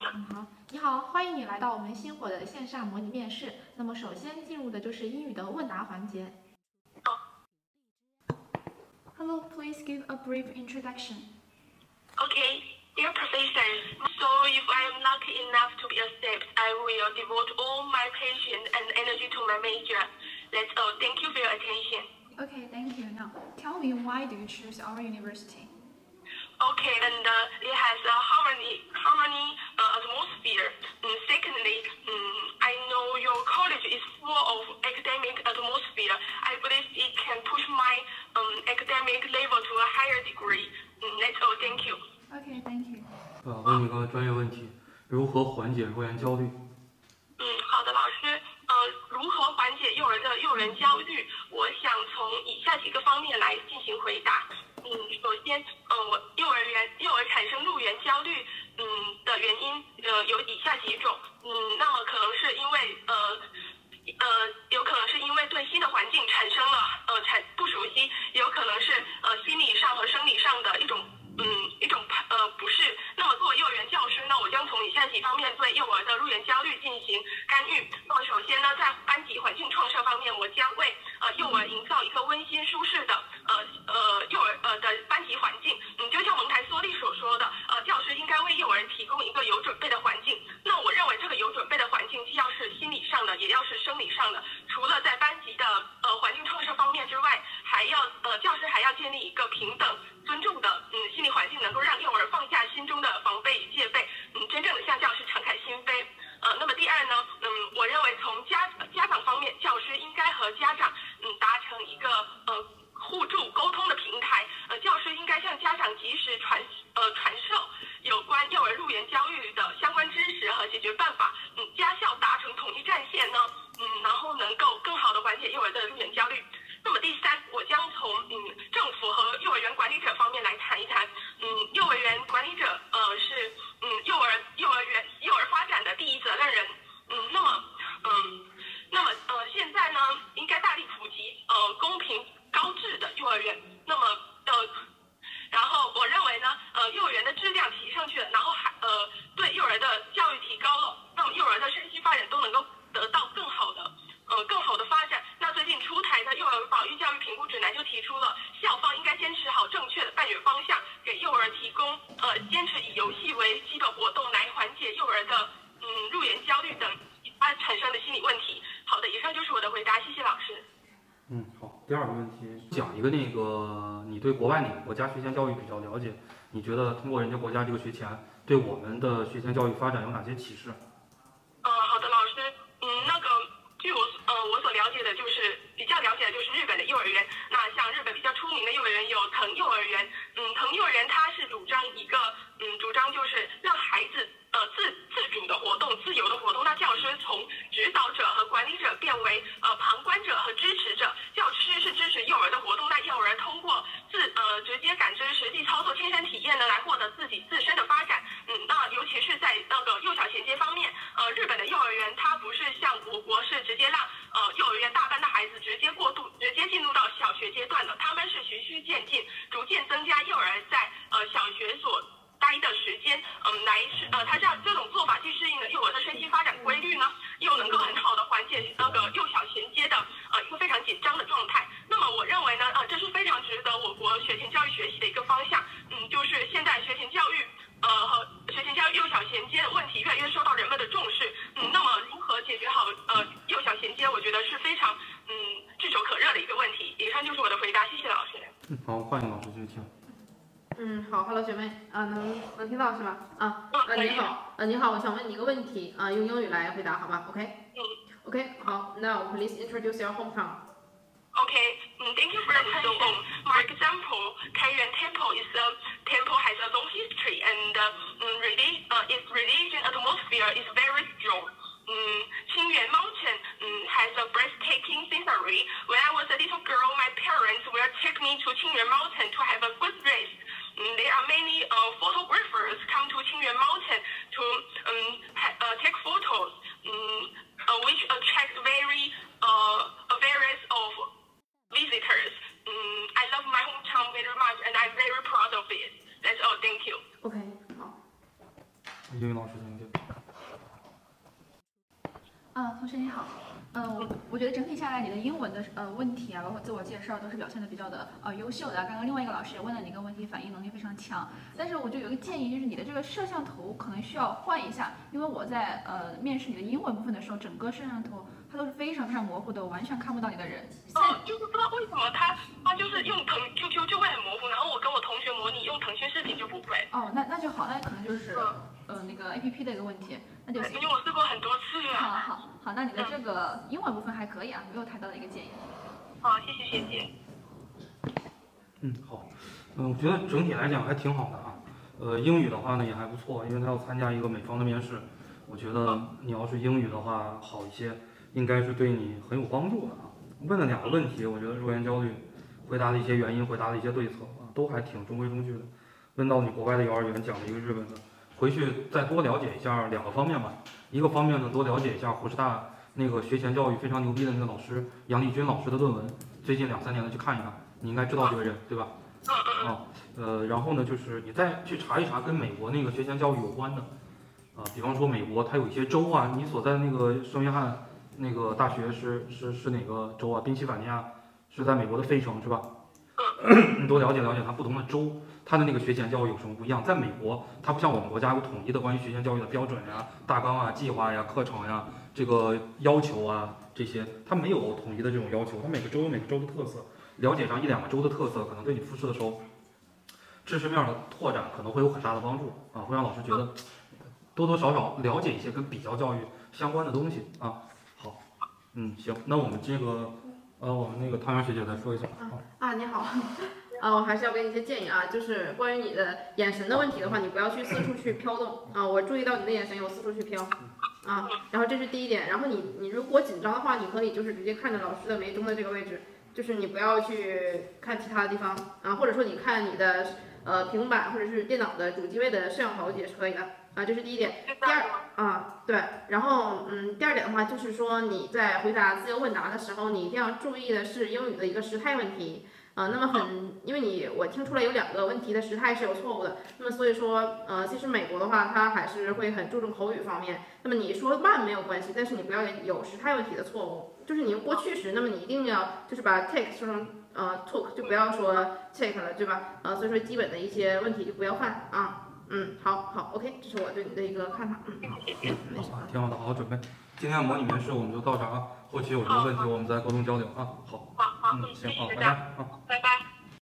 嗯，好，你好，欢迎你来到我们星火的线上模拟面试。那么首先进入的就是英语的问答环节。Hello, please give a brief introduction. Okay, dear professors, so if I am lucky enough to be accepted, I will devote all my patience and energy to my major. That's all. Thank you for your attention. Okay, thank you. Now, tell me why do you choose our university? Okay, and uh, it has a harmony, harmony 问你个专业问题，如何缓解入园焦虑？嗯，好的，老师。呃，如何缓解幼儿的幼园焦虑？我想从以下几个方面来进行回答。嗯，首先，呃，我幼儿园幼儿产生入园焦虑，嗯的原因，呃，有以下几种。嗯，那么可能是因为，呃，呃，有可能是因为对新的环境产生了呃产不熟悉，也有可能是呃心理上和生理上的一种嗯一种呃不适。那么作为幼儿园教师呢，在几方面对幼儿的入园焦虑进行干预。那么首先呢，在班级环境创设方面，我将为呃幼儿营造一个温馨舒适的呃呃量提上去，然后还呃对幼儿的教育提高了，那么幼儿的身心发展都能够得到更好的呃更好的发展。那最近出台的幼儿保育教育评估指南就提出了，校方应该坚持好正确的办学方向，给幼儿提供呃坚持以游戏为基本活动来缓解幼儿的嗯入园焦虑等一般产生的心理问题。好的，以上就是我的回答，谢谢老师。嗯，好。第二个问题，讲一个那个你对国外哪个国家学前教育比较了解？你觉得通过人家国家这个学前，对我们的学前教育发展有哪些启示？呃，好的，老师，嗯，那个，据我呃我所了解的，就是比较了解的就是日本的幼儿园。那像日本比较出名的幼儿园有藤幼儿园，嗯，藤幼儿园它是主张一个，嗯，主张就是让孩子呃自自主的活动、自由的活动。那教师从指导者和管理者变为呃旁观者和支持者。教师是支持幼儿的活动，那幼儿通过自呃直接感知、实际操作、亲身体的，自己自身的发展。嗯，那尤其是在那个幼小衔接方面，呃，日本的幼儿园它不是像我国是直接让呃幼儿园大班的孩子直接过渡、直接进入到小学阶段的，他们是循序渐进，逐渐增加幼儿在呃小学所待的时间，嗯，来是呃，他这样这种做法既适应了幼儿的身心发展规律呢，又能够很好的缓解那个幼小衔接的呃一个非常紧张的状态。那么我认为呢，呃，这是非常值得我国学前教育学习的一个方向。嗯，就是现在学前教育呃和学前教育幼小衔接的问题越来越受到人们的重视。嗯，那么如何解决好呃幼小衔接，我觉得是非常嗯炙手可热的一个问题。以上就是我的回答，谢谢老师。嗯，好，欢迎老师继续听。嗯，好，Hello，学妹，啊，能能听到是吧？啊，嗯，啊，你好，啊，你好，我想问你一个问题，啊，用英语来回答好吗？OK？嗯。OK，好，Now please introduce your hometown. Okay, mm, thank you for the question. For example, Kaiyuan Temple is a temple has a long history and uh, mm, uh, its religion atmosphere is very strong. Mm, Qingyuan Mountain mm, has a breathtaking scenery. When I was a little girl, my parents will take me to Qingyuan Mountain to have a good rest. Mm, there are many uh, photographers come to Qingyuan Mountain to um, Thank you. OK，好，英语老师进行解答。嗯，同学你好。嗯，我我觉得整体下来你的英文的呃问题啊，包括自我介绍都是表现的比较的呃优秀的。刚刚另外一个老师也问了你一个问题，反应能力非常强。但是我就有一个建议，就是你的这个摄像头可能需要换一下，因为我在呃面试你的英文部分的时候，整个摄像头它都是非常非常模糊的，我完全看不到你的人。哦，就是不知道为什么他他就是用腾 QQ 就会很模糊，然后我跟我同学模拟用腾讯视频就不会。哦，那那就好，那可能就是呃那个 APP 的一个问题，那就行。因为我试过很多次了。好好好，那你的这个英文部分还可以啊，没有太大的一个建议。好，谢谢学姐。嗯，好，嗯，我觉得整体来讲还挺好的啊。呃，英语的话呢也还不错，因为他要参加一个美方的面试，我觉得你要是英语的话好一些，应该是对你很有帮助的啊。问了两个问题，我觉得入园焦虑，回答的一些原因，回答的一些对策啊，都还挺中规中矩的。问到你国外的幼儿园讲了一个日本的，回去再多了解一下两个方面吧。一个方面呢，多了解一下湖师大那个学前教育非常牛逼的那个老师杨丽君老师的论文，最近两三年的去看一看，你应该知道这个人对吧？啊，呃，然后呢，就是你再去查一查跟美国那个学前教育有关的，啊，比方说美国它有一些州啊，你所在那个圣约翰。那个大学是是是哪个州啊？宾夕法尼亚是在美国的费城是吧？你多了解了解它不同的州，它的那个学前教育有什么不一样？在美国，它不像我们国家有统一的关于学前教育的标准呀、大纲啊、计划呀、课程呀、这个要求啊这些，它没有统一的这种要求。它每个州有每个州的特色，了解上一两个州的特色，可能对你复试的时候知识面的拓展可能会有很大的帮助啊，会让老师觉得多多少少了解一些跟比较教育相关的东西啊。嗯，行，那我们这个，呃，我们那个汤圆学姐再说一下。啊，你好，啊，我还是要给你一些建议啊，就是关于你的眼神的问题的话，你不要去四处去飘动啊，我注意到你的眼神有四处去飘，啊，然后这是第一点，然后你你如果紧张的话，你可以就是直接看着老师的眉中的这个位置，就是你不要去看其他的地方啊，或者说你看你的呃平板或者是电脑的主机位的摄像头也是可以的。啊，这是第一点。第二啊，对，然后嗯，第二点的话就是说你在回答自由问答的时候，你一定要注意的是英语的一个时态问题啊。那么很，因为你我听出来有两个问题的时态是有错误的。那么所以说，呃，其实美国的话，它还是会很注重口语方面。那么你说慢没有关系，但是你不要有时态问题的错误。就是你用过去时，那么你一定要就是把 take 说成呃 took，就不要说 take 了，对吧？呃，所以说基本的一些问题就不要犯啊。嗯，好好，OK，这是我对你的一个看法。嗯，好，挺好的，好好准备。今天的模拟面试我们就到这啊，后期有什么问题我们再沟通交流啊。好，好好，嗯，行，好，拜拜，好，拜拜。